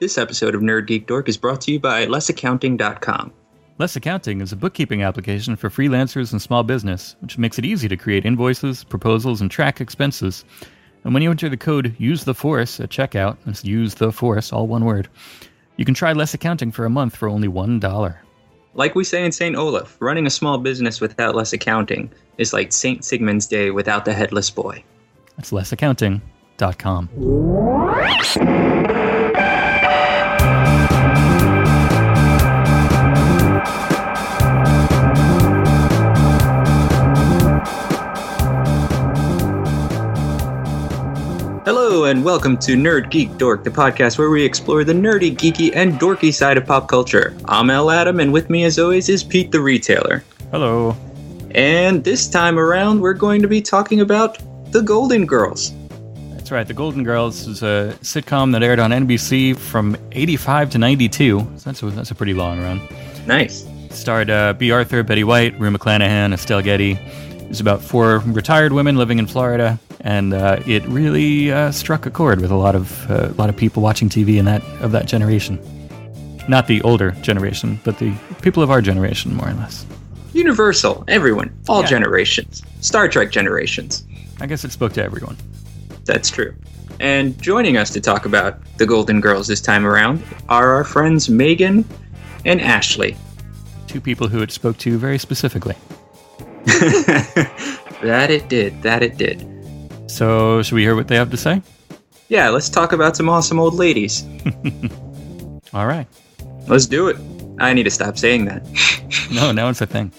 This episode of Nerd Geek Dork is brought to you by lessaccounting.com. Less Accounting is a bookkeeping application for freelancers and small business, which makes it easy to create invoices, proposals, and track expenses. And when you enter the code Use the Force at checkout, that's Use the Force, all one word, you can try Less Accounting for a month for only $1. Like we say in St. Olaf, running a small business without less accounting is like St. Sigmund's Day without the headless boy. That's lessaccounting.com. Hello, and welcome to Nerd Geek Dork, the podcast where we explore the nerdy, geeky, and dorky side of pop culture. I'm El Adam, and with me, as always, is Pete the Retailer. Hello. And this time around, we're going to be talking about the Golden Girls. That's right. The Golden Girls is a sitcom that aired on NBC from 85 to 92. So that's a, that's a pretty long run. Nice. Starred uh, Bea Arthur, Betty White, Rue McClanahan, Estelle Getty. It was about four retired women living in Florida, and uh, it really uh, struck a chord with a lot of uh, a lot of people watching TV in that of that generation. Not the older generation, but the people of our generation, more or less. Universal, everyone, all Yeah. generations, Star Trek generations. I guess it spoke to everyone. That's true. And joining us to talk about the Golden Girls this time around are our friends Megan and Ashley. Two people who it spoke to very specifically. that it did, that it did. So, should we hear what they have to say? Yeah, let's talk about some awesome old ladies. All right. Let's do it. I need to stop saying that. No, now it's a thing.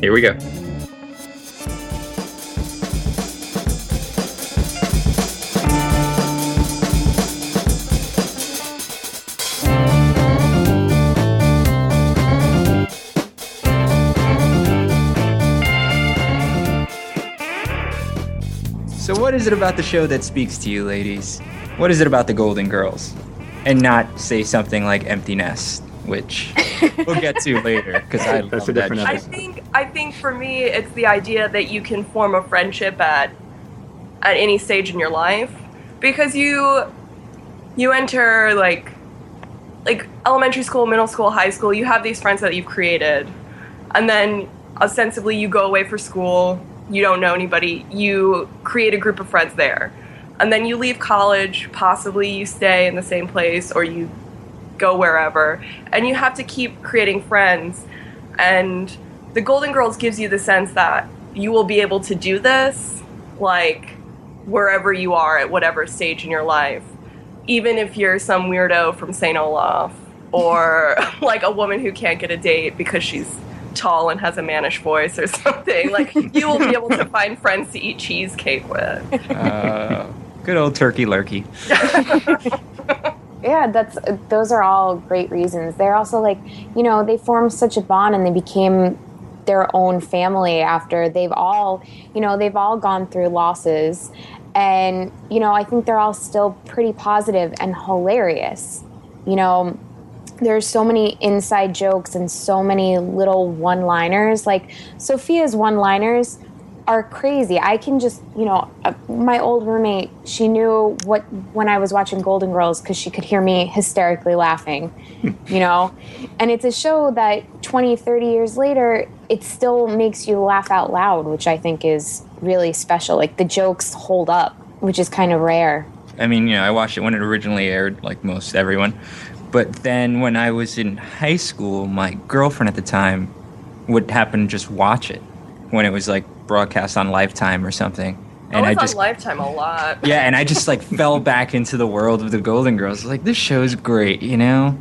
Here we go. Is it about the show that speaks to you, ladies? What is it about the Golden Girls? And not say something like Empty Nest, which we'll get to later because I love That's a that different show. I think I think for me it's the idea that you can form a friendship at at any stage in your life because you you enter like like elementary school, middle school, high school, you have these friends that you've created. And then ostensibly you go away for school, you don't know anybody, you create a group of friends there. And then you leave college, possibly you stay in the same place or you go wherever. And you have to keep creating friends. And the golden girls gives you the sense that you will be able to do this like wherever you are at whatever stage in your life. Even if you're some weirdo from st olaf or like a woman who can't get a date because she's tall and has a mannish voice or something. Like you will be able to find friends to eat cheesecake with. Uh, good old turkey lurkey. yeah that's those are all great reasons. They're also like you know they formed such a bond and they became their own family after they've all you know they've all gone through losses. And you know i think they're all still pretty positive and hilarious. You know there's so many inside jokes and so many little one liners like sophia's one liners are crazy. I can just, you know, uh, my old roommate, she knew what when I was watching Golden Girls because she could hear me hysterically laughing, you know? And it's a show that 20, 30 years later, it still makes you laugh out loud, which I think is really special. Like the jokes hold up, which is kind of rare. I mean, you know, I watched it when it originally aired, like most everyone. But then when I was in high school, my girlfriend at the time would happen to just watch it when it was like broadcast on Lifetime or something. And oh, I I was just on Lifetime a lot. yeah, and I just like fell back into the world of the Golden Girls. Like this show's great, you know.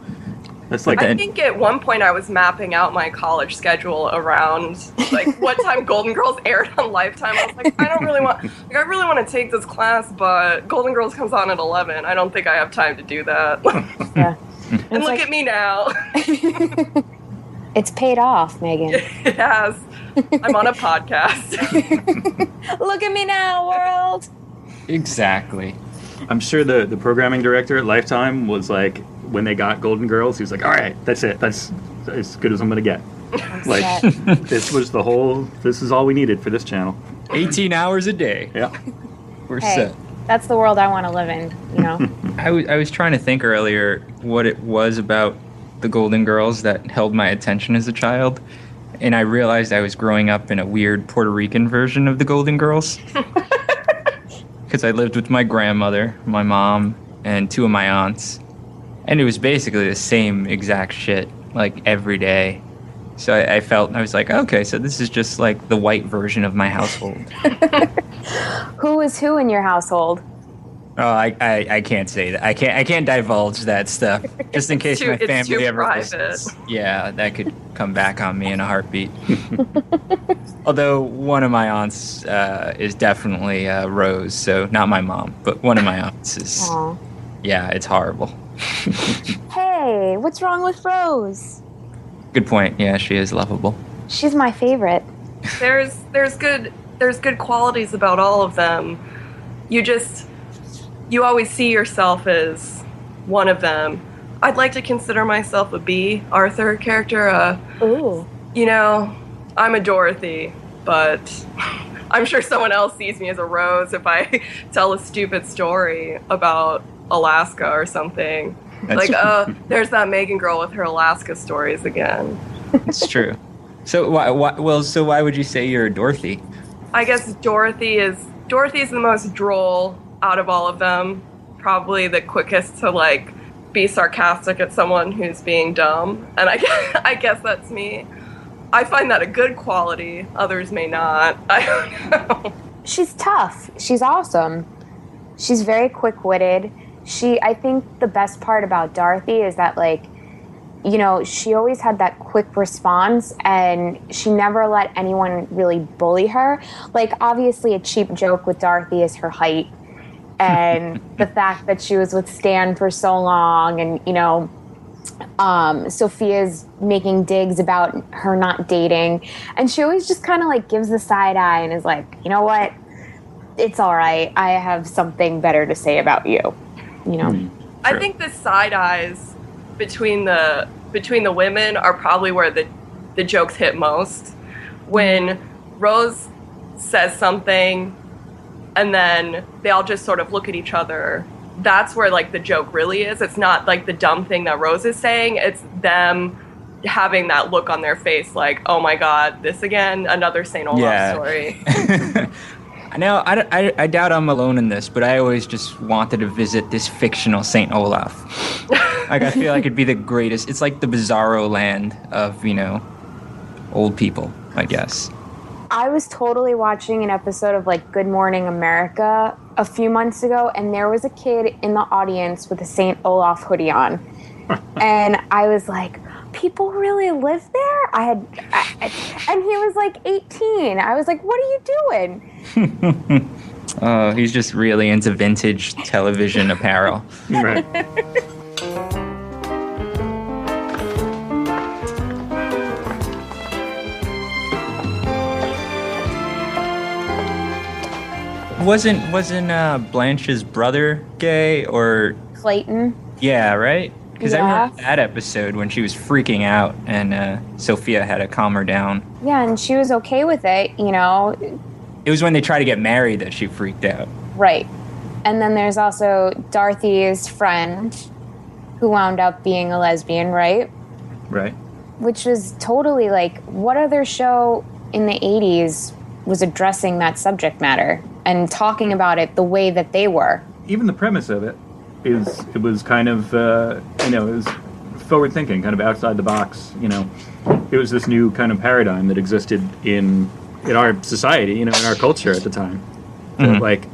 That's like I that- think at one point I was mapping out my college schedule around like what time Golden Girls aired on Lifetime. I was like, I don't really want, like, I really want to take this class, but Golden Girls comes on at eleven. I don't think I have time to do that. Yeah. and It's look like- at me now. It's paid off, Megan. it has. I'm on a podcast. Look at me now, world. Exactly. I'm sure the the programming director at Lifetime was like when they got Golden Girls, he was like, "All right, that's it. That's as good as I'm gonna get." Like this was the whole. This is all we needed for this channel. 18 hours a day. Yeah. We're Hey. set. That's the world I want to live in. You know. I was I was trying to think earlier what it was about the Golden Girls that held my attention as a child, and I realized I was growing up in a weird Puerto Rican version of the Golden Girls. Because I lived with my grandmother, my mom, and two of my aunts, and it was basically the same exact shit like every day. So I, I felt I was like, okay, so this is just like the white version of my household. who is who in your household? Oh, I, I, I can't say that. I can't I can't divulge that stuff just in case too- my family ever private. listens. Yeah, that could come back on me in a heartbeat. Although one of my aunts uh, is definitely uh, Rose, so not my mom, but one of my aunts is. Aw. Yeah, it's horrible. Hey, what's wrong with Rose? Good point. Yeah, she is lovable. She's my favorite. there's there's good there's good qualities about all of them. You just you always see yourself as one of them. I'd like to consider myself a Bea Arthur character. Uh, Ooh. you know, I'm a Dorothy, but I'm sure someone else sees me as a Rose if I tell a stupid story about Alaska or something. That's, like, uh, there's that Megan girl with her Alaska stories again. it's true. So why, why? Well, so why would you say you're a Dorothy? I guess Dorothy is Dorothy is the most droll out of all of them. Probably the quickest to like be sarcastic at someone who's being dumb, and I guess, I guess that's me. I find that a good quality. Others may not. I don't know. She's tough. She's awesome. She's very quick-witted. She I think the best part about Dorothy is that like you know, she always had that quick response and she never let anyone really bully her. Like obviously a cheap joke with Dorothy is her height and the fact that she was with Stan for so long and you know um, Sophia's making digs about her not dating, and she always just kind of like gives the side eye and is like, you know what, it's all right. I have something better to say about you. You know, I think the side eyes between the between the women are probably where the the jokes hit most. When mm-hmm. Rose says something and then they all just sort of look at each other. That's where like the joke really is. It's not like the dumb thing that Rose is saying. It's them having that look on their face like, "Oh my god, this again, another St. Olaf Yeah. story." Now, I, I, I doubt I'm alone in this, but I always just wanted to visit this fictional Saint Olaf. like, I feel like it'd be the greatest. It's like the bizarro land of, you know, old people, I guess. I was totally watching an episode of like Good Morning America a few months ago, and there was a kid in the audience with a St. Olaf hoodie on. and I was like, people really live there? I had, I, I- and he was like 18. I was like, what are you doing? Oh, he's just really into vintage television apparel. Right. Wasn't wasn't uh, Blanche's brother gay or Clayton. yeah, right? Because I remember that episode when she was freaking out and uh, Sophia had to calm her down. Yeah, and she was okay with it, you know, It was when they tried to get married that she freaked out. right. And then there's also Dorothy's friend who wound up being a lesbian, right? Right. which was totally like what other show in the 80s was addressing that subject matter and talking about it the way that they were Even the premise of it is it was kind of uh, you know it was forward thinking, kind of outside the box. You know, it was this new kind of paradigm that existed in in our society, you know, in our culture at the time. That, Mhm. Like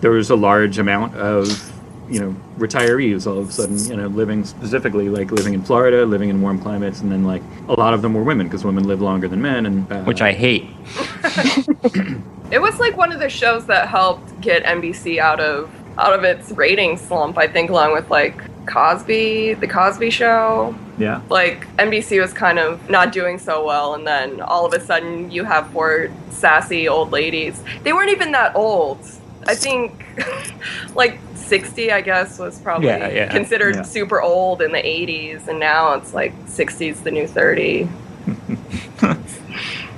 there was a large amount of you know retirees all of a sudden you know living specifically like living in Florida, living in warm climates, and then like a lot of them were women because women live longer than men, and uh, Which I hate. It was like one of the shows that helped get NBC out of out of its rating slump. I think, along with like Cosby, the Cosby Show. yeah Like NBC was kind of not doing so well, and then all of a sudden you have four sassy old ladies. They weren't even that old. I think like sixty, I guess, was probably Yeah, yeah. considered Yeah. super old in the '80s, and now it's like '60s the new thirty.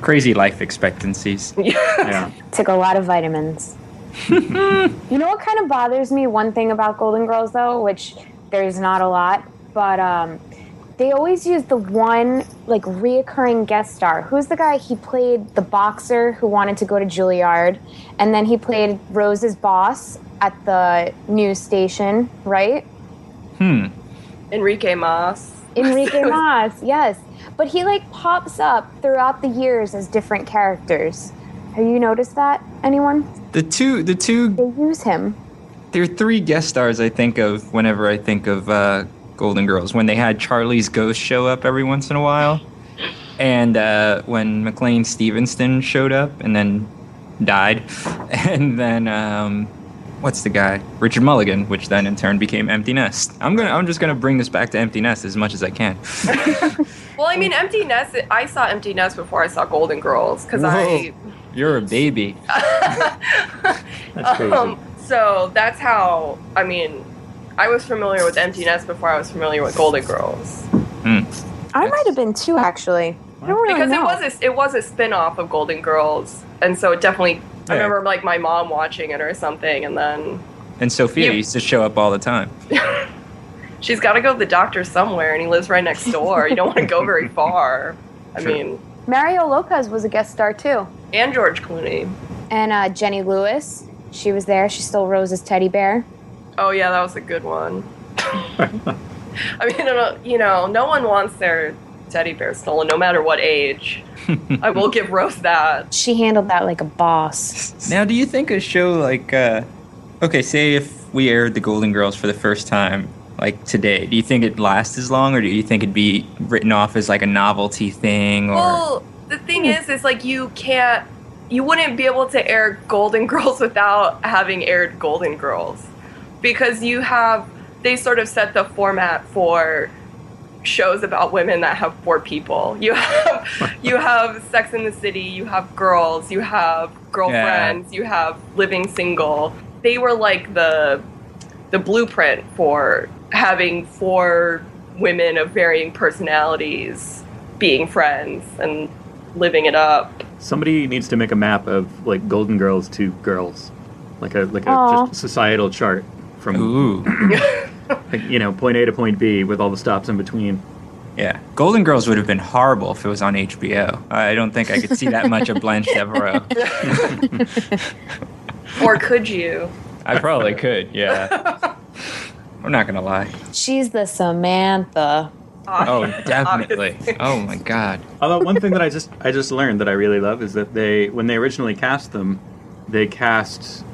Crazy life expectancies. yeah. took a lot of vitamins you know what kind of bothers me? One thing about Golden Girls, though, which there's not a lot, but um, they always use the one like reoccurring guest star. Who's the guy? He played the boxer who wanted to go to Juilliard, and then he played Rose's boss at the news station, right? Hmm. Enrique Mas. Enrique Mas, yes. But he like pops up throughout the years as different characters. Have you noticed that? Anyone? The two, the two, They use him. there are three guest stars I think of whenever I think of uh, Golden Girls. When they had Charlie's Ghost show up every once in a while, and uh, when McLean Stevenson showed up and then died, and then um, what's the guy Richard Mulligan, which then in turn became Empty Nest. I'm gonna, I'm just gonna bring this back to Empty Nest as much as I can. Well, I mean, Empty Nest. I saw Empty Nest before I saw Golden Girls because I. You're a baby. That's crazy. Um, so that's how. I mean, I was familiar with Empty Nest before I was familiar with Golden Girls Hmm. I might have been too, actually. I don't really because know. it was a, it was a spin off of Golden Girls, and so it definitely. I remember like my mom watching it or something, and then And Sophia You- used to show up all the time. she's got to go to the doctor somewhere, and he lives right next door. you don't want to go very far. I Sure. mean, Mario Lopez was a guest star too, and George Clooney. and uh, Jenny Lewis. She was there. She stole Rose's teddy bear. Oh yeah, that was a good one. I mean, you know, no one wants their teddy bear stolen, no matter what age. I will give Rose that. She handled that like a boss. Now, do you think a show like, uh, okay, say if we aired The Golden Girls for the first time, like today, do you think it'd last as long, or do you think it'd be written off as like a novelty thing? Or Well, the thing is, is like you can't, you wouldn't be able to air Golden Girls without having aired Golden Girls, because you have they sort of set the format for shows about women that have four people. You have you have Sex in the City, you have Girls, you have Girlfriends, you have Living Single. They were like the the blueprint for having four women of varying personalities being friends and living it up. Somebody needs to make a map of like Golden Girls to girls, like a like a just societal chart from ooh, like, you know point A to point B with all the stops in between. yeah, Golden Girls would have been horrible if it was on HBO. I don't think I could see that much of Blanche Devereaux. or could you? I probably could, yeah. I'm not gonna lie. She's the Samantha. Oh, definitely. Oh my god. Although one thing that I just I just learned that I really love is that they when they originally cast them, they cast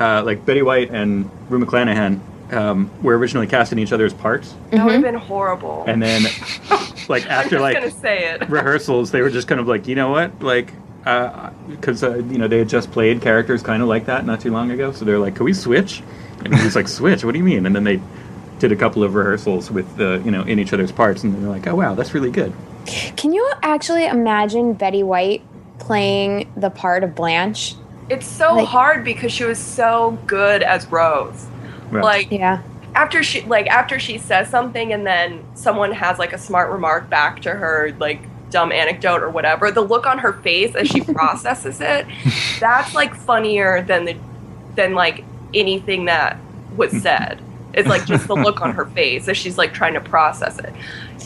uh, like Betty White and Rue McClanahan um, were originally cast in each other's parts, That would have been horrible. and then like I'm after just like gonna say it. rehearsals, they were just kind of like, you know what, like. Because uh, you know they had just played characters kind of like that not too long ago, so they're like, "Can we switch?" And he was like, "Switch? What do you mean?" And then they did a couple of rehearsals with the you know in each other's parts, and they're like, "Oh wow, that's really good." Can you actually imagine Betty White playing the part of Blanche? It's so Like- hard because she was so good as Rose. Right. Like Yeah. after she like after she says something and then someone has like a smart remark back to her like dumb anecdote or whatever the look on her face as she processes it that's like funnier than the than like anything that was said it's like just the look on her face as she's like trying to process it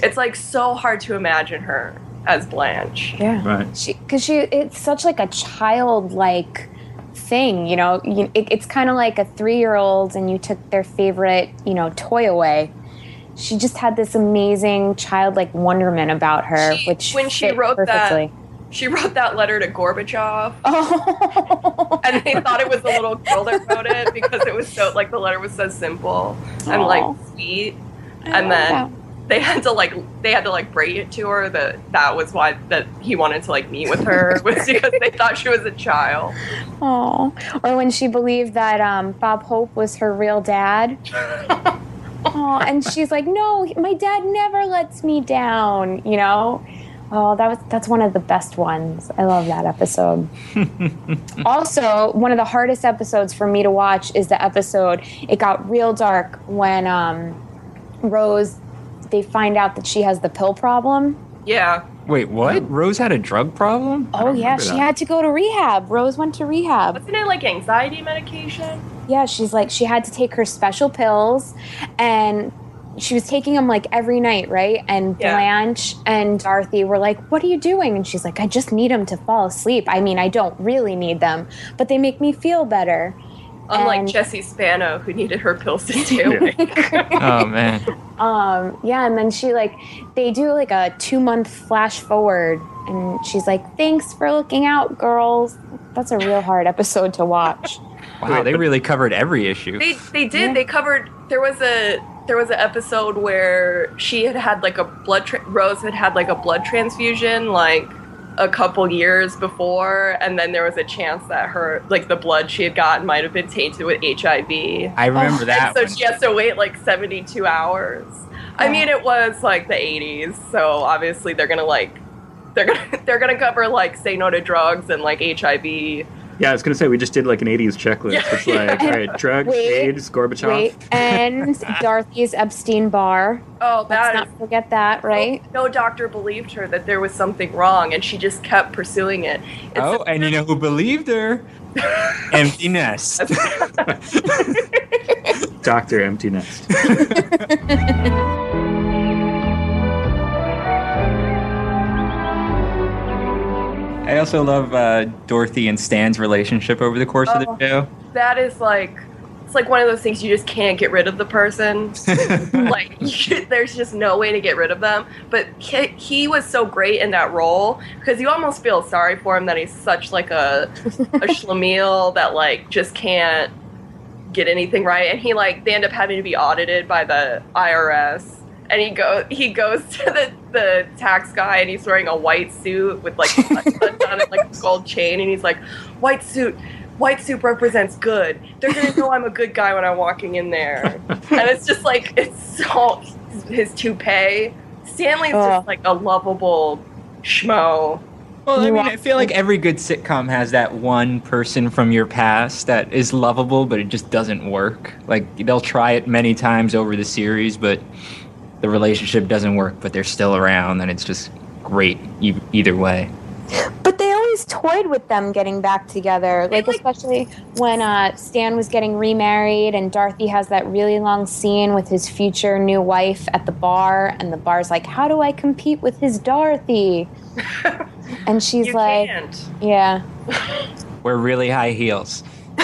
it's like so hard to imagine her as blanche Yeah. right. She, because she, it's such like a childlike thing, you know. You, it, it's kind of like a three-year-old, and you took their favorite, you know, toy away. She just had this amazing childlike wonderment about her, She- which when she wrote that- she wrote that letter to gorbachev. Oh, and they thought it was a little girl that wrote it because it was so like the letter was so simple and like sweet. I and then that. they had to like they had to like break it to her that that was why that he wanted to like meet with her was because they thought she was a child. Oh, or when she believed that um, Bob Hope was her real dad. Oh, and she's like, "No, my dad never lets me down." You know. Oh, that was that's one of the best ones. I love that episode. also, one of the hardest episodes for me to watch is the episode. It got real dark when um, Rose they find out that she has the pill problem. Yeah Wait, what? Hmm. Rose had a drug problem? Oh yeah, she that. had to go to rehab. Rose went to rehab. Wasn't it like anxiety medication? Yeah, she's like she had to take her special pills and she was taking them like every night, right? And Yeah. Blanche and Dorothy were like, "What are you doing?" And she's like, "I just need them to fall asleep. I mean, I don't really need them, but they make me feel better." Unlike And- Jessie Spano, who needed her pills to stay awake. Oh man. Um, yeah, and then she like they do like a two month flash forward, and she's like, "Thanks for looking out, girls." That's a real hard episode to watch. Wow, they really covered every issue. They they did. Yeah. They covered. There was a there was an episode where she had had like a blood. Tra- Rose had had like a blood transfusion like a couple years before, and then there was a chance that her like the blood she had gotten might have been tainted with HIV. I remember that. so one. she has to wait like seventy two hours. I mean, it was like the eighties, so obviously they're gonna like. They're gonna they're gonna cover like say no to drugs and like HIV. Yeah, I was gonna say we just did like an '80s checklist. Yeah, it's like, yeah. all right, drugs, Wait, AIDS, Gorbachev. Wait, and Dorothy's Epstein-Barr. Oh, Let's that not forget that, right? No doctor believed her that there was something wrong, and she just kept pursuing it. It's Oh, and you know who believed her? Empty nest. Doctor Empty Nest. I also love uh, Dorothy and Stan's relationship over the course of Oh. the show. that is like it's like one of those things you just can't get rid of the person. like you, there's just no way to get rid of them. But he, he was so great in that role because you almost feel sorry for him that he's such like a a schlemiel that like just can't get anything right. And he like they end up having to be audited by the IRS. And he go he goes to the, the tax guy and he's wearing a white suit with like undone and like a gold chain and he's like, White suit white suit represents good. They're gonna know I'm a good guy when I'm walking in there. and it's just like it's so his toupee. Stanley's Ugh. just like a lovable schmo. Well, I mean, I feel like every good sitcom has that one person from your past that is lovable, but it just doesn't work. Like they'll try it many times over the series, but the relationship doesn't work. But they're still around, and it's just great e- either way. But they always toyed with them getting back together, like, like- especially when uh, Stan was getting remarried and Dorothy has that really long scene with his future new wife at the bar, and the bar's like, "How do I compete with his Dorothy?" and she's you like, can't. "Yeah." Wear really high heels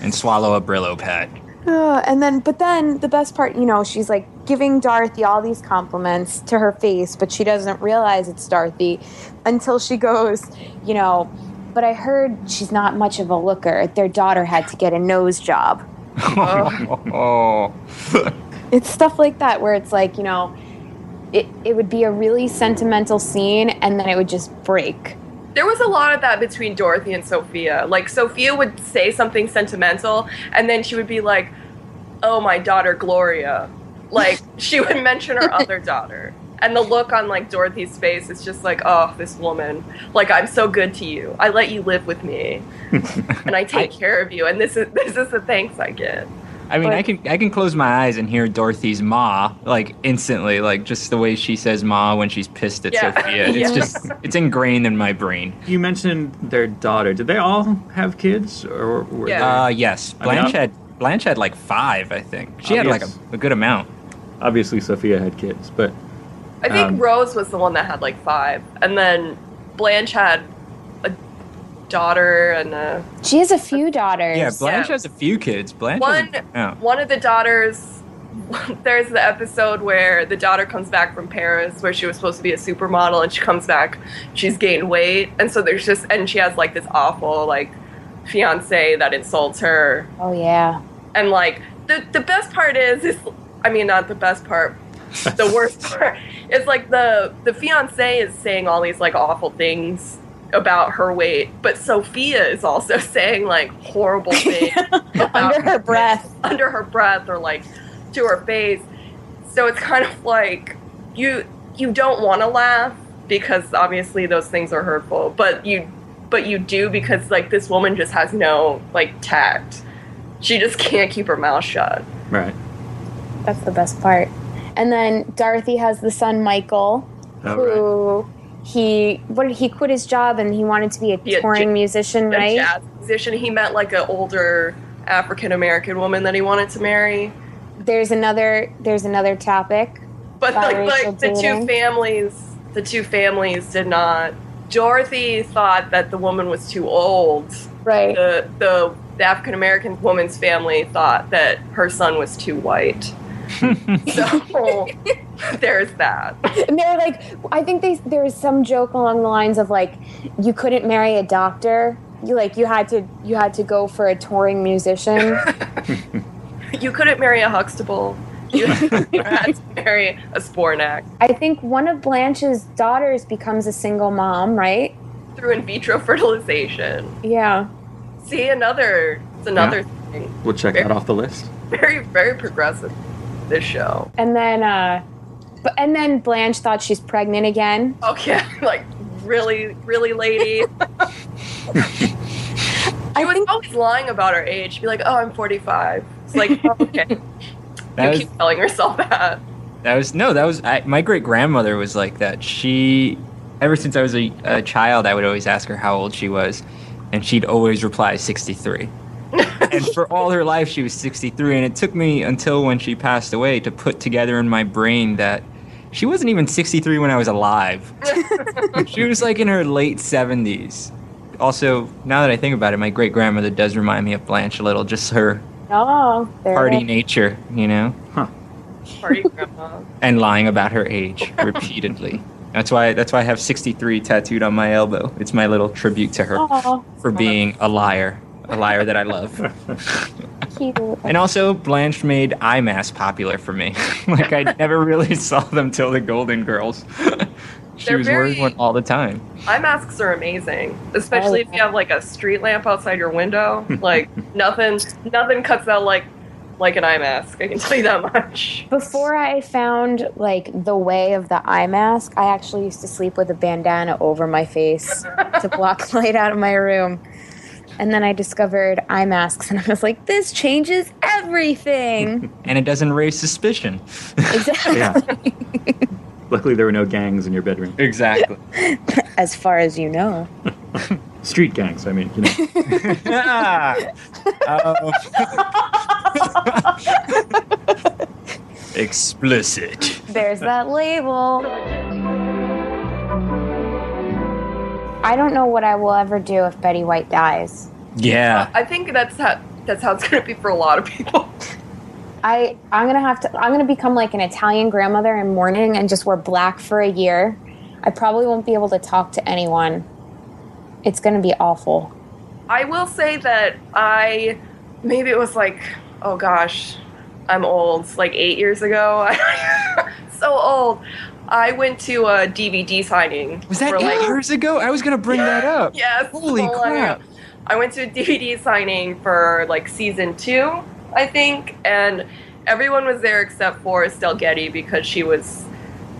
and swallow a Brillo pad. Uh, and then, but then the best part, you know, she's like giving Dorothy all these compliments to her face, but she doesn't realize it's Dorothy until she goes, you know, but I heard she's not much of a looker. Their daughter had to get a nose job. oh, It's stuff like that where it's like, you know, it, it would be a really sentimental scene and then it would just break. There was a lot of that between Dorothy and Sophia. Like Sophia would say something sentimental, and then she would be like, "Oh, my daughter Gloria." Like she would mention her other daughter, and the look on like Dorothy's face is just like, "Oh, this woman. Like I'm so good to you. I let you live with me, and I take care of you. And this is this is the thanks I get." I mean, But- I can I can close my eyes and hear Dorothy's ma like instantly, like just the way she says ma when she's pissed at Yeah. Sophia. It's Yeah. just it's ingrained in my brain. You mentioned their daughter. Did they all have kids, or were Yeah. Uh, yes, Blanche I'm- had Blanche had like five, I think. She had like a, a good amount. obviously Sophia had kids, but I think Um, Rose was the one that had like five, and then Blanche had a daughter and a She has a few daughters. Yeah, Blanche Yeah. has a few kids. Blanche One- has a, yeah. one of the daughters there's the episode where the daughter comes back from paris where she was supposed to be a supermodel and she comes back she's gained weight and so there's just and she has like this awful like fiance that insults her Oh, yeah. and like the the best part is is i mean not the best part the worst part is like the the fiance is saying all these like awful things about her weight but sophia is also saying like horrible things Under her breath. under her breath or like to her face. So it's kind of like you you don't want to laugh because obviously those things are hurtful, but you but you do because like this woman just has no like tact. She just can't keep her mouth shut. right. That's the best part. And then Dorothy has the son Michael, Oh, who he what did he quit his job and he wanted to be a Be a touring j- musician, A right? jazz musician. He met like an older African American woman that he wanted to marry. There's another there's another topic. But like, like the two families, the two families did not. Dorothy thought that the woman was too old. Right. The the, the African American woman's family thought that her son was too white. so there's that. And they're like, I think they there was some joke along the lines of like, you couldn't marry a doctor. You like you had to you had to go for a touring musician. You couldn't marry a Huxtable. You, you had to marry a Spornak I think one of Blanche's daughters becomes a single mom, right? through in vitro fertilization. Yeah. See another. It's another thing. We'll check that off the list. Very very progressive. This show. And then uh but and then Blanche thought she's pregnant again. Okay, like really, really, lady. I was think always lying about her age. She'd be like, "Oh, I'm 45." It's like, oh, okay, That you was keep telling yourself that. That was no, that was I, my great grandmother was like that. She, ever since I was a, a child, I would always ask her how old she was, and she'd always reply 63. And for all her life, she was 63. And it took me until when she passed away to put together in my brain that she wasn't even 63 when I was alive. she was like in her late 70s. Also, now that I think about it, my great grandmother does remind me of Blanche a little, just her Oh, party it is. nature, you know? Party grandma. and lying about her age repeatedly. That's why that's why I have 63 tattooed on my elbow. It's my little tribute to her Aw, for being a liar, a liar that I love. cute. And also Blanche made eye masks popular for me. like I never really saw them till the Golden Girls. she They're was wearing one all the time. Eye masks are amazing, especially if you have like a street lamp outside your window. Like nothing, nothing cuts out like like an eye mask. I can tell you that much. Before I found like the way of the eye mask, I actually used to sleep with a bandana over my face to block light out of my room. And then I discovered eye masks, and I was like, "This changes everything." And it doesn't raise suspicion. exactly. Yeah. Luckily, there were no gangs in your bedroom. exactly. As far as you know. Street gangs, I mean, you know. Ah. Oh. Explicit. There's that label. I don't know what I will ever do if Betty White dies. Yeah. I think that's how that's how it's gonna be for a lot of people. I I'm gonna have to I'm gonna become like an Italian grandmother in mourning and just wear black for a year. I probably won't be able to talk to anyone. It's gonna be awful. I will say that I maybe it was like oh gosh, I'm old. Like eight years ago, so old. I went to a DVD signing. Was that for, eight like, years ago? I was gonna bring that up. Yes. Holy so crap. ago. I went to a DVD signing for like season two, I think, and everyone was there except for Estelle Getty because she was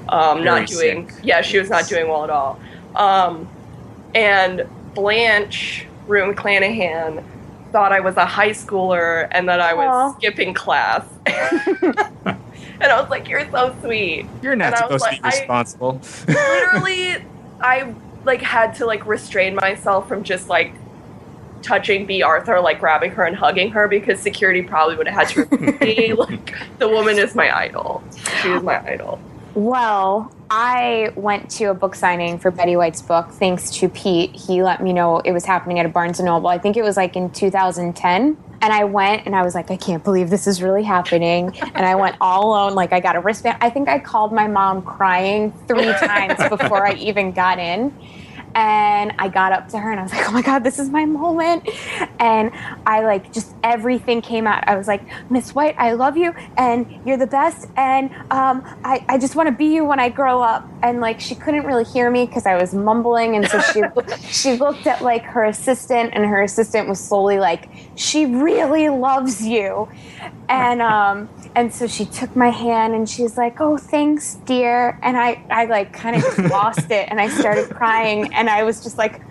um, Very not doing. sick. Yeah, she was not doing well at all. Um, and Blanche Rue McClanahan thought I was a high schooler and that I was Aw. skipping class. and I was like, "You're so sweet." You're not And I was supposed to be like, I- responsible. literally i like had to like restrain myself from just like touching bea arthur like grabbing her and hugging her because security probably would have had to remove me like the woman is my idol she is my idol Well, I went to a book signing for Betty White's book thanks to Pete. He let me know it was happening at a Barnes and Noble. I think it was like in 2010. And I went and I was like, I can't believe this is really happening. And I went all alone. Like, I got a wristband. I think I called my mom crying three times before I even got in. And I got up to her and I was like, oh my God, this is my moment. And I like just everything came out. I was like, Miss White, I love you and you're the best. And um, I, I just want to be you when I grow up. And like she couldn't really hear me because I was mumbling. And so she she looked at like her assistant and her assistant was slowly like, she really loves you. And um, and so she took my hand and she's like, "Oh, thanks, dear." And I, I like kind of just lost it and I started crying and I was just like,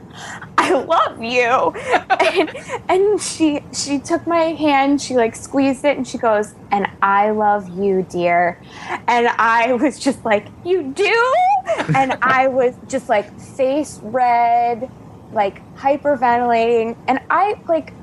"I I love you. And, and she she took my hand, she like squeezed it and she goes, and I love you, dear. And I was just like, You do? And I was just like face red, like hyperventilating. And I like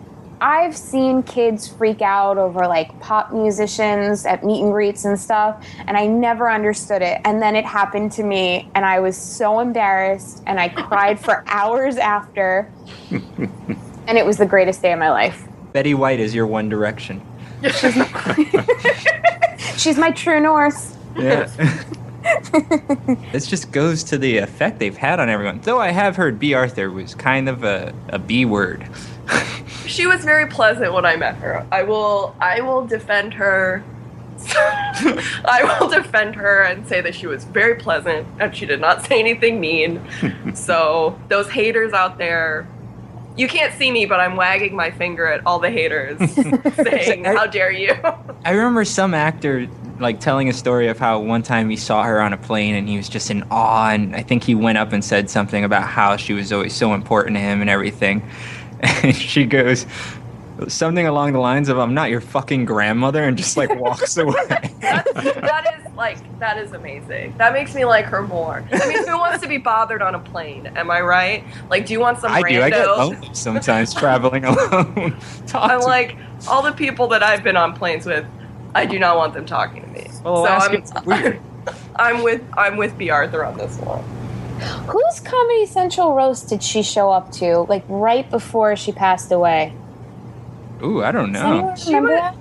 I've seen kids freak out over like pop musicians at meet and greets and stuff, and I never understood it. And then it happened to me, and I was so embarrassed, and I cried for hours after. and it was the greatest day of my life. Betty White is your One Direction. She's my true north. Yeah. this just goes to the effect they've had on everyone. Though I have heard Bea Arthur was kind of a, a B word. She was very pleasant when I met her. I will I will defend her. I will defend her and say that she was very pleasant and she did not say anything mean. so those haters out there, you can't see me, but I'm wagging my finger at all the haters, saying, "How dare you!" I remember some actor like telling a story of how one time he saw her on a plane and he was just in awe and I think he went up and said something about how she was always so important to him and everything. And she goes something along the lines of "I'm not your fucking grandmother" and just like walks away. That's, that is like that is amazing. That makes me like her more. I mean, who wants to be bothered on a plane? Am I right? Like, do you want some I rando? do. I get lonely sometimes traveling alone. Talk I'm like all the people that I've been on planes with. I do not want them talking to me. Well, so I'm, weird. I'm with I'm with Bea Arthur on this one. Whose Comedy Central roast did she show up to, like right before she passed away? Ooh, I don't know. She remember was- that?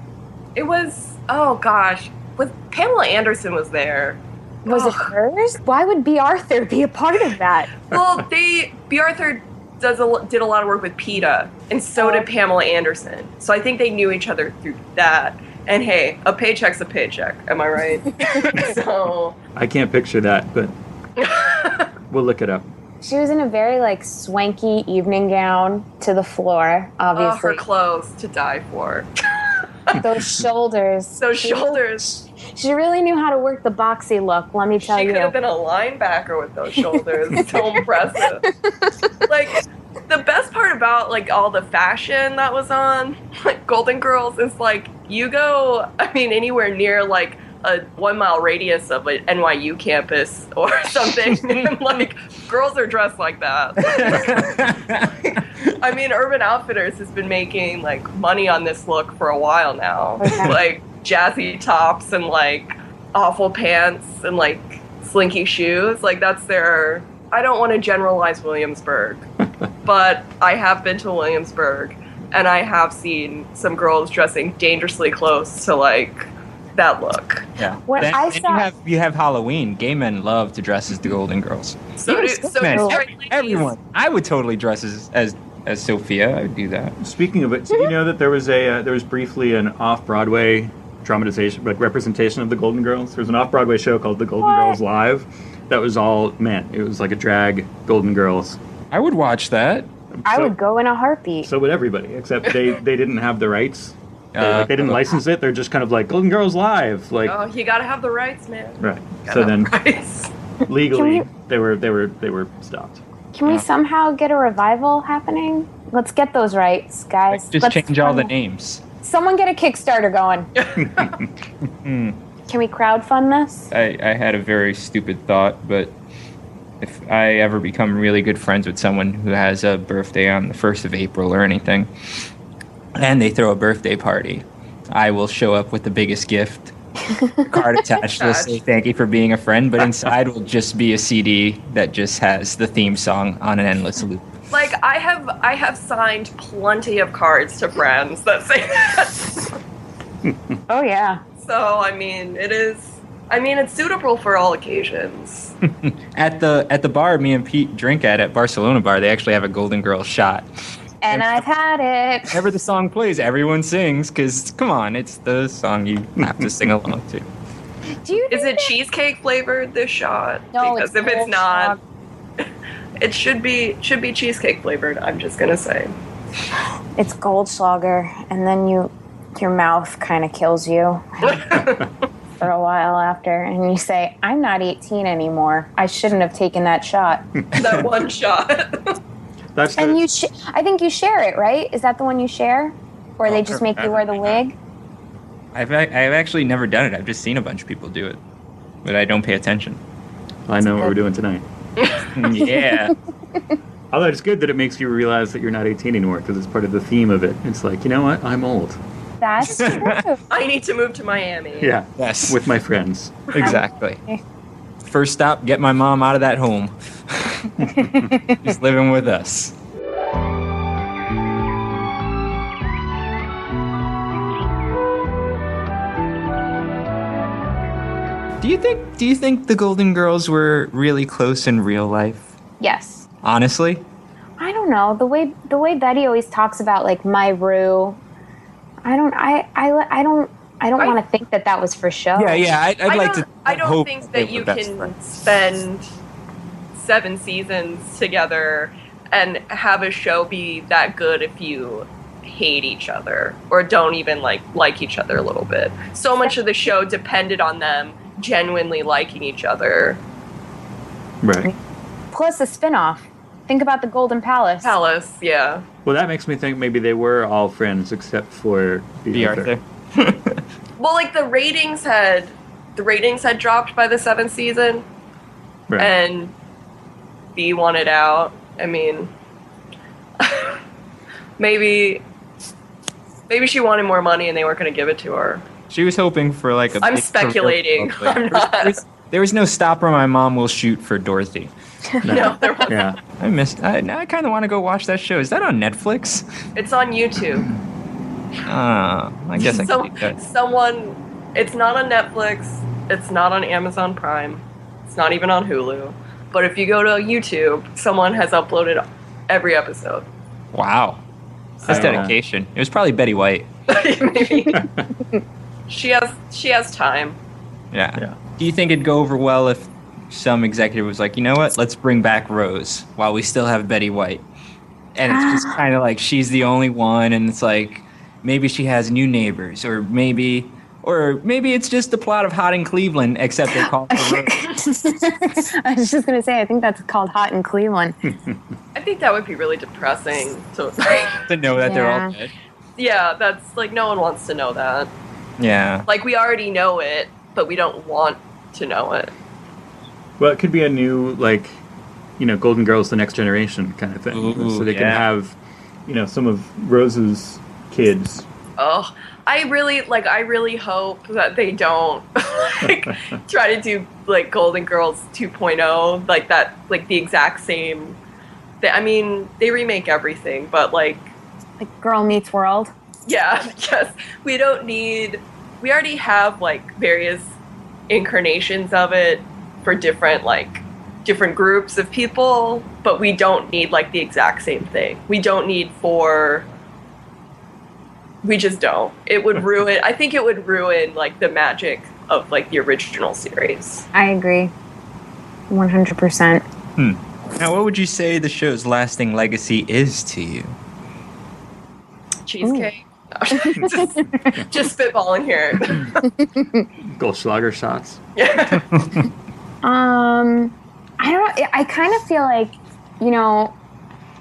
It was oh gosh, with Pamela Anderson was there. Was it hers? Why would Bea Arthur be a part of that? Well, they Bea Arthur does a, did a lot of work with PETA, and so Oh. did Pamela Anderson. So I think they knew each other through that. And hey, a paycheck's a paycheck. Am I right? so I can't picture that, but we'll look it up. She was in a very like swanky evening gown to the floor, oh, obviously. her clothes to die for. Those shoulders. Those She- shoulders. She really knew how to work the boxy look, let me tell she you. could have been a linebacker with those shoulders. so impressive. Like the best part about like all the fashion that was on like Golden Girls is like you go I mean anywhere near like a one mile radius of an NYU campus or something and like girls are dressed like that. I mean Urban Outfitters has been making like money on this look for a while now. Okay. Like jazzy tops and like awful pants and like slinky shoes. Like that's their. I don't want to generalize Williamsburg, but I have been to Williamsburg and I have seen some girls dressing dangerously close to like that look. yeah. When then, I saw- you have you have Halloween. Gay men love to dress as the Golden Girls. So do, so Man, do every- everyone. I would totally dress as as, as Sophia. I would do that. Speaking of it, did you know that there was a uh, there was briefly an off Broadway dramatization, like representation of the Golden Girls? There was an off Broadway show called The Golden What? Girls Live. That was all meant. It was like a drag Golden Girls. I would watch that. I would go in a heartbeat. So would everybody, except they they didn't have the rights. They, Uh, like, they didn't license it. They're just kind of like Golden Girls Live, like Oh, you gotta have the rights, man. right. So then the legally Can they were they were they were stopped. Can we somehow get a revival happening? Let's get those rights, guys. Like, just Let's change all the names. Someone get a Kickstarter going. Hmm. Can we crowdfund this? I, I had a very stupid thought, but if I ever become really good friends with someone who has a birthday on the 1st of April or anything, and they throw a birthday party, I will show up with the biggest gift. Card attached to say thank you for being a friend, but inside will just be a CD that just has the theme song on an endless loop. Like I have, I have signed plenty of cards to friends that say that. Oh yeah. So I mean, it is. I mean, it's suitable for all occasions. At the at the bar me and Pete drink at at Barcelona bar, they actually have a Golden Girl shot. And I've had it. Whenever the song plays, everyone sings because come on, it's the song you have to sing along to. Do you Is think it cheesecake flavored? This shot? No, because it's if it's Goldschlag. not, it should be should be cheesecake flavored. I'm just gonna say. It's Goldschlager, and then you, your mouth kind of kills you for a while after, and you say, "I'm not 18 anymore. I shouldn't have taken that shot." that one shot. That's the, And you, sh- I think you share it, right? Is that the one you share, or they oh, just make you wear the wig? I've I've actually never done it. I've just seen a bunch of people do it, but I don't pay attention. I know what we're doing tonight. yeah. Although it's good that it makes you realize that you're not 18 anymore because it's part of the theme of it. It's like, you know what? I'm old. That's true. I need to move to Miami. Yeah. Yes. With my friends. exactly. First stop, get my mom out of that home. She's living with us. Do you think do you think the Golden Girls were really close in real life? yes. Honestly? I don't know the way the way Betty always talks about like my Rue. I don't. I. I. I don't. I don't want to think that that was for show. Yeah, yeah. I'd, I'd I like to. I don't hope think that you can friends. spend seven seasons together and have a show be that good if you hate each other or don't even like like each other a little bit. So much of the show depended on them genuinely liking each other. Right. Plus the spinoff. Think about the Golden Palace. Palace, yeah. Well, that makes me think maybe they were all friends except for the, The Arthur. Arthur. Well, like the ratings had the ratings had dropped by the seventh season, Right. and Bea wanted out. I mean, maybe maybe she wanted more money and they weren't going to give it to her. She was hoping for like a. I'm speculating. I'm probably. There was- not. there was- There was no Stop! Or My Mom Will Shoot for Dorothy. No, there wasn't. yeah. I missed. I, now I kind of want to go watch that show. Is that on Netflix? It's on YouTube. Uh, I guess I Some, could do that. someone. It's not on Netflix. It's not on Amazon Prime. It's not even on Hulu. But if you go to YouTube, someone has uploaded every episode. Wow, that's I, dedication. It was probably Betty White. Maybe she has she has time. Yeah. Yeah. Do you think it'd go over well if some executive was like, you know what, let's bring back Rose while we still have Betty White, and it's just ah. kind of like she's the only one, and it's like maybe she has new neighbors, or maybe. Or maybe it's just the plot of Hot in Cleveland, except they call her Rose. I was just gonna say. I think that's called Hot in Cleveland. I think that would be really depressing. So to know that they're all dead. yeah, that's like no one wants to know that. Yeah. Like we already know it, but we don't want to know it. Well, it could be a new, like, you know, Golden Girls, the next generation kind of thing. Ooh, so they can have, you know, some of Rose's kids. Oh, I really like. I really hope that they don't like try to do like Golden Girls 2.0, like that, like the exact same. They, I mean, they remake everything, but like, Like Girl Meets World. yeah, yes, we don't need. We already have like various incarnations of it for different like different groups of people, but we don't need like the exact same thing. We don't need four. We just don't. It would ruin. I think it would ruin like the magic of like the original series. I agree. One hundred percent. Now, what would you say the show's lasting legacy is to you? Cheesecake. just, just spitballing here. Goldschlager shots. yeah. Um, I don't. I kind of feel like, you know,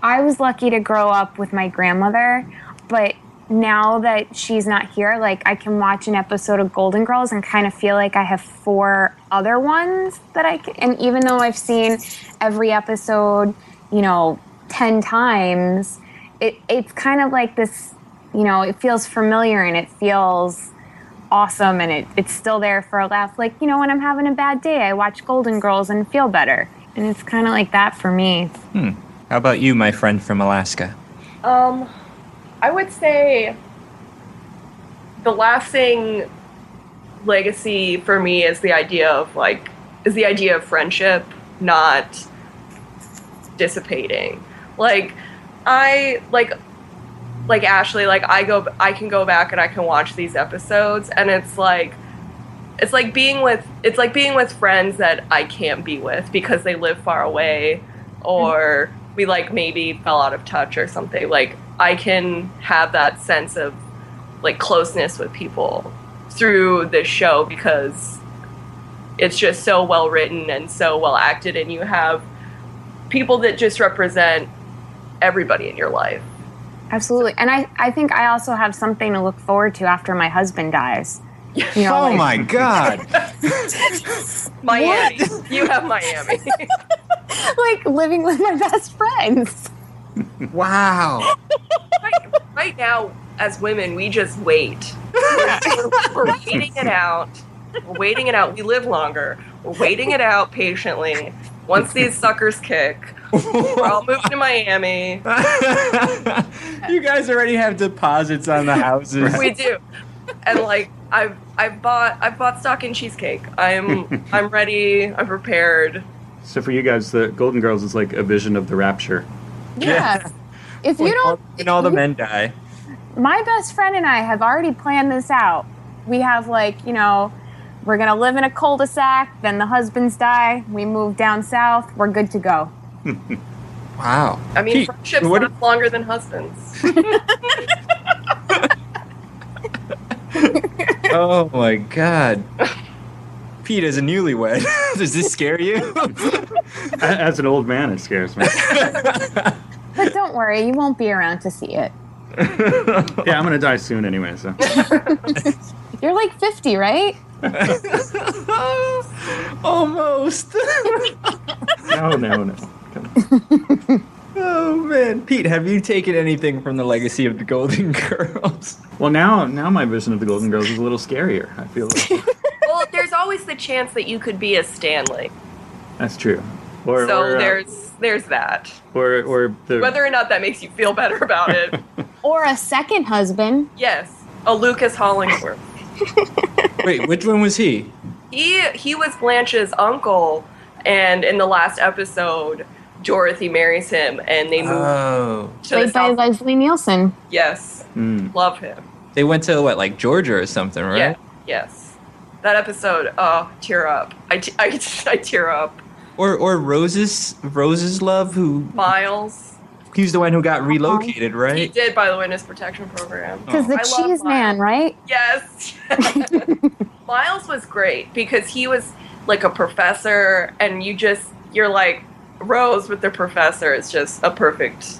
I was lucky to grow up with my grandmother, but now that she's not here, like I can watch an episode of Golden Girls and kind of feel like I have four other ones that I can. And even though I've seen every episode, you know, ten times, it it's kind of like this. You know, it feels familiar and it feels awesome and it, it's still there for a laugh. Like, you know, when I'm having a bad day, I watch Golden Girls and feel better. And it's kind of like that for me. How about you, my friend from Alaska? Um, I would say the lasting legacy for me is the idea of like is the idea of friendship, not dissipating. Like I like like Ashley, like I go I can go back and I can watch these episodes and it's like it's like being with it's like being with friends that I can't be with because they live far away or we like maybe fell out of touch or something. Like I can have that sense of like closeness with people through this show because it's just so well written and so well acted and you have people that just represent everybody in your life. Absolutely. And I, I think I also have something to look forward to after my husband dies. You know, Oh like- my god. Miami. You have Miami. like living with my best friends. Wow. right, right now, as women, we just wait. We're, we're waiting it out. We're waiting it out. We live longer. We're waiting it out patiently. Once these suckers kick, we're all moving to Miami. you guys already have deposits on the houses. We do. And like I've I've bought I've bought stock in cheesecake. I'm I'm ready. I'm prepared. So for you guys, the Golden Girls is like a vision of the rapture. Yeah. If you don't, when all the men die. my best friend and I have already planned this out. We have like, you know, we're gonna live in a cul-de-sac. Then the husbands die. We move down south. We're good to go. Wow. I mean, Pete, friendships what- last longer than husbands. Oh my god. Pete, as a newlywed, does this scare you? As an old man, it scares me. But don't worry, you won't be around to see it. yeah, I'm gonna die soon anyway. So You're like 50, right? Almost. no, no, no. Oh man, Pete, have you taken anything from the legacy of the Golden Girls? Well, now, now my vision of the Golden Girls is a little scarier. I feel like well, there's always the chance that you could be a Stanley. that's true. Or, so or, uh, there's there's that. or, or the Whether or not that makes you feel better about it. Or a second husband. yes, a Lucas Hollingsworth. Wait, which one was he? He he was Blanche's uncle, and in the last episode, Dorothy marries him, and they move Oh, to the Played by South. Leslie Nielsen. yes, Mm. love him. they went to what, like Georgia or something, right? Yeah, yes. That episode, oh, tear up. I, I, I tear up. Or or Rose's Rose's love, who Miles. he's the one who got relocated, right? He did by the Witness Protection Program. Oh. Because the I cheese man, right? Yes. Miles was great because he was like a professor, and you just, you're like, Rose with the professor is just a perfect,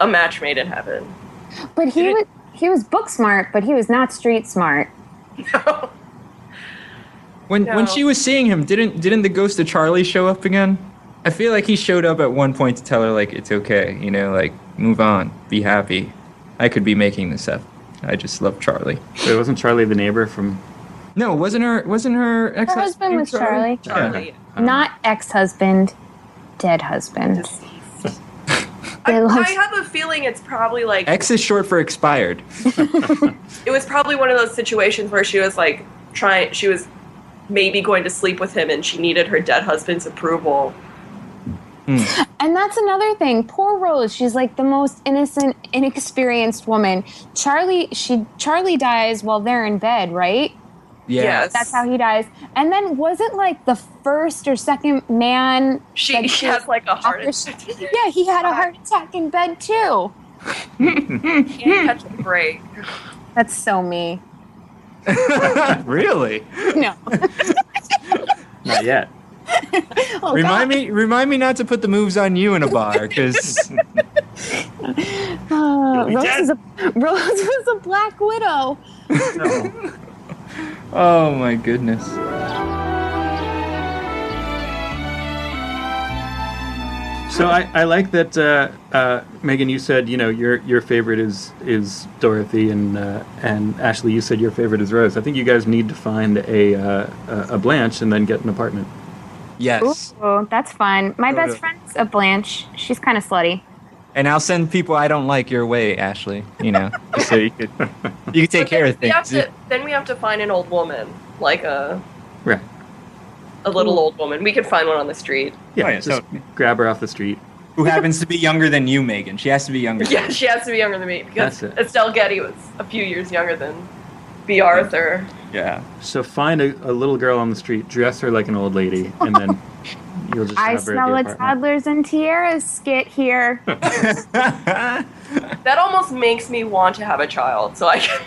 a match made in heaven. But he Did it- was he was book smart, but he was not street smart. When when No. she was seeing him, didn't didn't the ghost of Charlie show up again? I feel like he showed up at one point to tell her like it's okay, you know, like move on, be happy. I could be making this up. I just love Charlie. Wait, wasn't Charlie the neighbor from? No, wasn't her wasn't her ex Her husband was Charlie. Charlie. Not ex-husband, dead husband. I, They I have a feeling it's probably like X is short for expired. it was probably one of those situations where she was like trying she was maybe going to sleep with him and she needed her dead husband's approval hmm. And that's another thing. Poor Rose. She's like the most innocent, inexperienced woman. Charlie, she Charlie dies while they're in bed, right? Yeah. Yes. That's how he dies. And then wasn't like the first or second man. she, that she has like a heart after she- Yeah, he had a heart attack in bed too. can't catch a break That's so me. really? No. Not yet. Oh, Remind me remind me not to put the moves on you in a bar cuz Uh, Rose, is a, Rose was a black widow. No. Oh my goodness. So I, I like that uh, uh, Megan. You said you know your your favorite is is Dorothy, and uh, and Ashley. You said your favorite is Rose. I think you guys need to find a uh, a a Blanche and then get an apartment. Yes. Ooh, that's fun. My Go best to- friend's a Blanche. She's kind of slutty. And I'll send people I don't like your way, Ashley, you know. so you could you could take But care of things. to, then we have to find an old woman like a Right. A little old woman we could find one on the street Yeah. Oh, yeah, just totally. grab her off the street. Who happens to be younger than you, Megan. She has to be younger. than yeah you. she has to be younger than me because That's it. estelle getty was a few years younger than bea arthur Yeah. So find a, a little girl on the street, dress her like an old lady, and then you'll just I have smell the a apartment. toddlers and tiaras skit here. that almost makes me want to have a child so i can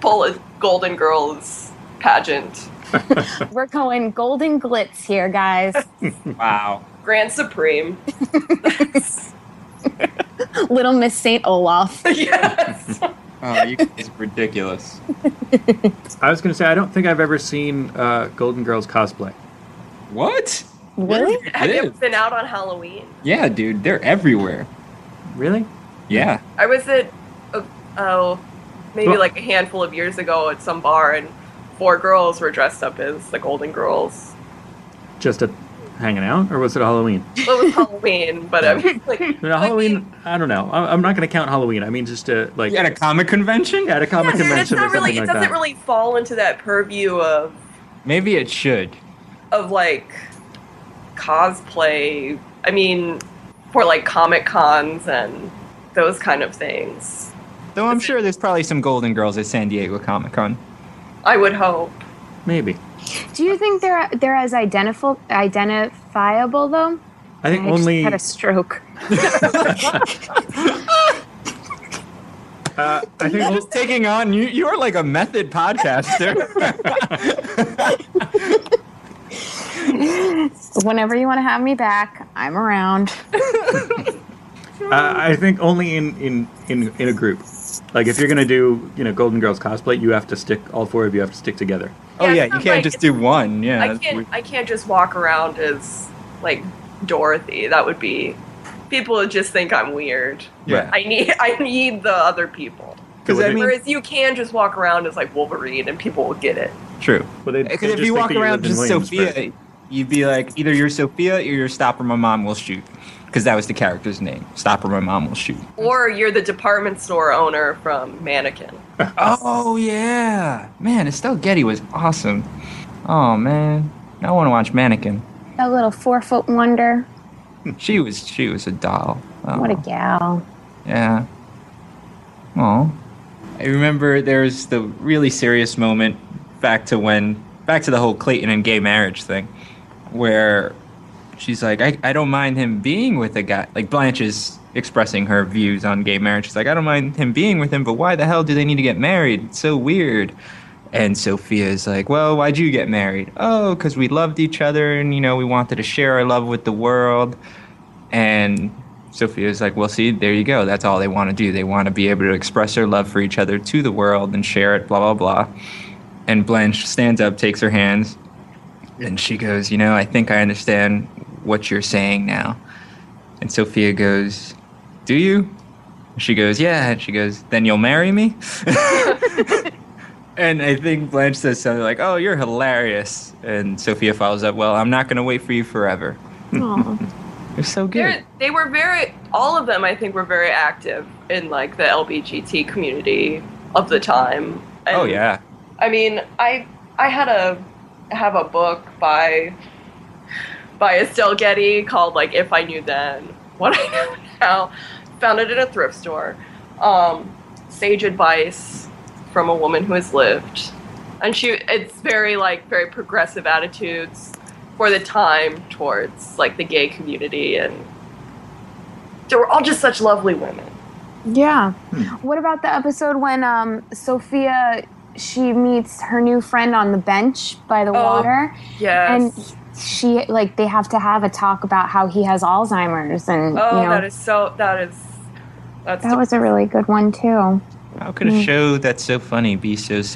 pull a golden girls pageant We're going golden glitz here, guys. wow. Grand Supreme. Little Miss Saint Olaf. yes. Oh, you it's ridiculous. I was going to say I don't think I've ever seen uh, Golden Girls cosplay. What? Really? Have you been out on Halloween? Yeah, dude, they're everywhere. Really? Yeah. I was at, uh, oh, maybe Well- like a handful of years ago at some bar, and four girls were dressed up as the Golden Girls. Just a hanging out, or was it Halloween? Well, it was Halloween, but I mean, like, No, Halloween. I don't know. I- I'm not going to count Halloween. I mean, just a like at a comic convention? at a comic yeah, dude, it's convention or not really. It like doesn't that. really fall into that purview of Maybe it should. of like cosplay. I mean, for like comic cons and those kind of things. Though I'm sure there's probably some Golden Girls at San Diego Comic Con. I would hope. Maybe. Do you think they're they're as identifiable identifiable though? I think I just only. had a stroke. Uh, I think. You're just taking on you. You are like a method podcaster. Whenever you want to have me back, I'm around. Uh, I think only in, in, in, in a group. Like if you're gonna do you know Golden Girls cosplay, you have to stick. All four of you have to stick together. oh Yeah, yeah, you can't like- just do one. Yeah. I can't. weird. I can't just walk around as like Dorothy. That would be. People would just think I'm weird. Yeah. I need. I need the other people. Because I would mean, Whereas you can just walk around as like Wolverine and people will get it. true. Well, Because they if you walk around lived just Sophia, you'd be like either you're Sophia or you're Stop! Or My Mom Will Shoot. Because that was the character's name. Stop! Or My Mom Will Shoot. Or you're the department store owner from Mannequin. Oh yeah, man, Estelle Getty was awesome. Oh man, I want to watch Mannequin. That little four foot wonder. She was she was a doll. Oh, What a gal. yeah. Oh, I remember there was the really serious moment back to when back to the whole Clayton and gay marriage thing, where she's like, I, I don't mind him being with a guy. Like Blanche is expressing her views on gay marriage. She's like, I don't mind him being with him, but why the hell do they need to get married? It's so weird. And Sophia is like, Well, why'd you get married? Oh, because we loved each other and, you know, we wanted to share our love with the world. And Sophia's like, Well, see, there you go. That's all they want to do. They want to be able to express their love for each other to the world and share it, blah, blah, blah. And Blanche stands up, takes her hands, and she goes, You know, I think I understand what you're saying now. And Sophia goes, Do you? She goes, Yeah. And she goes, Then you'll marry me? and I think Blanche says something like, Oh, you're hilarious. And Sophia follows up, Well, I'm not going to wait for you forever. Aw. They're so good. They're, they were very. All of them, I think, were very active in like the LBGT community of the time. Oh, and, oh, yeah. I mean, I I had a have a book by by Estelle Getty called like If I Knew Then What I Know Now. Found it at a thrift store. Um, sage advice from a woman who has lived, and she it's very like very progressive attitudes for the time towards like the gay community, and they were all just such lovely women. Yeah. What about the episode when um, Sophia she meets her new friend on the bench by the Oh, water, Yes. and she like they have to have a talk about how he has Alzheimer's, and oh, you know that is so. That is. That's that was a really good one too. How could a mm. show that's so funny be so sad?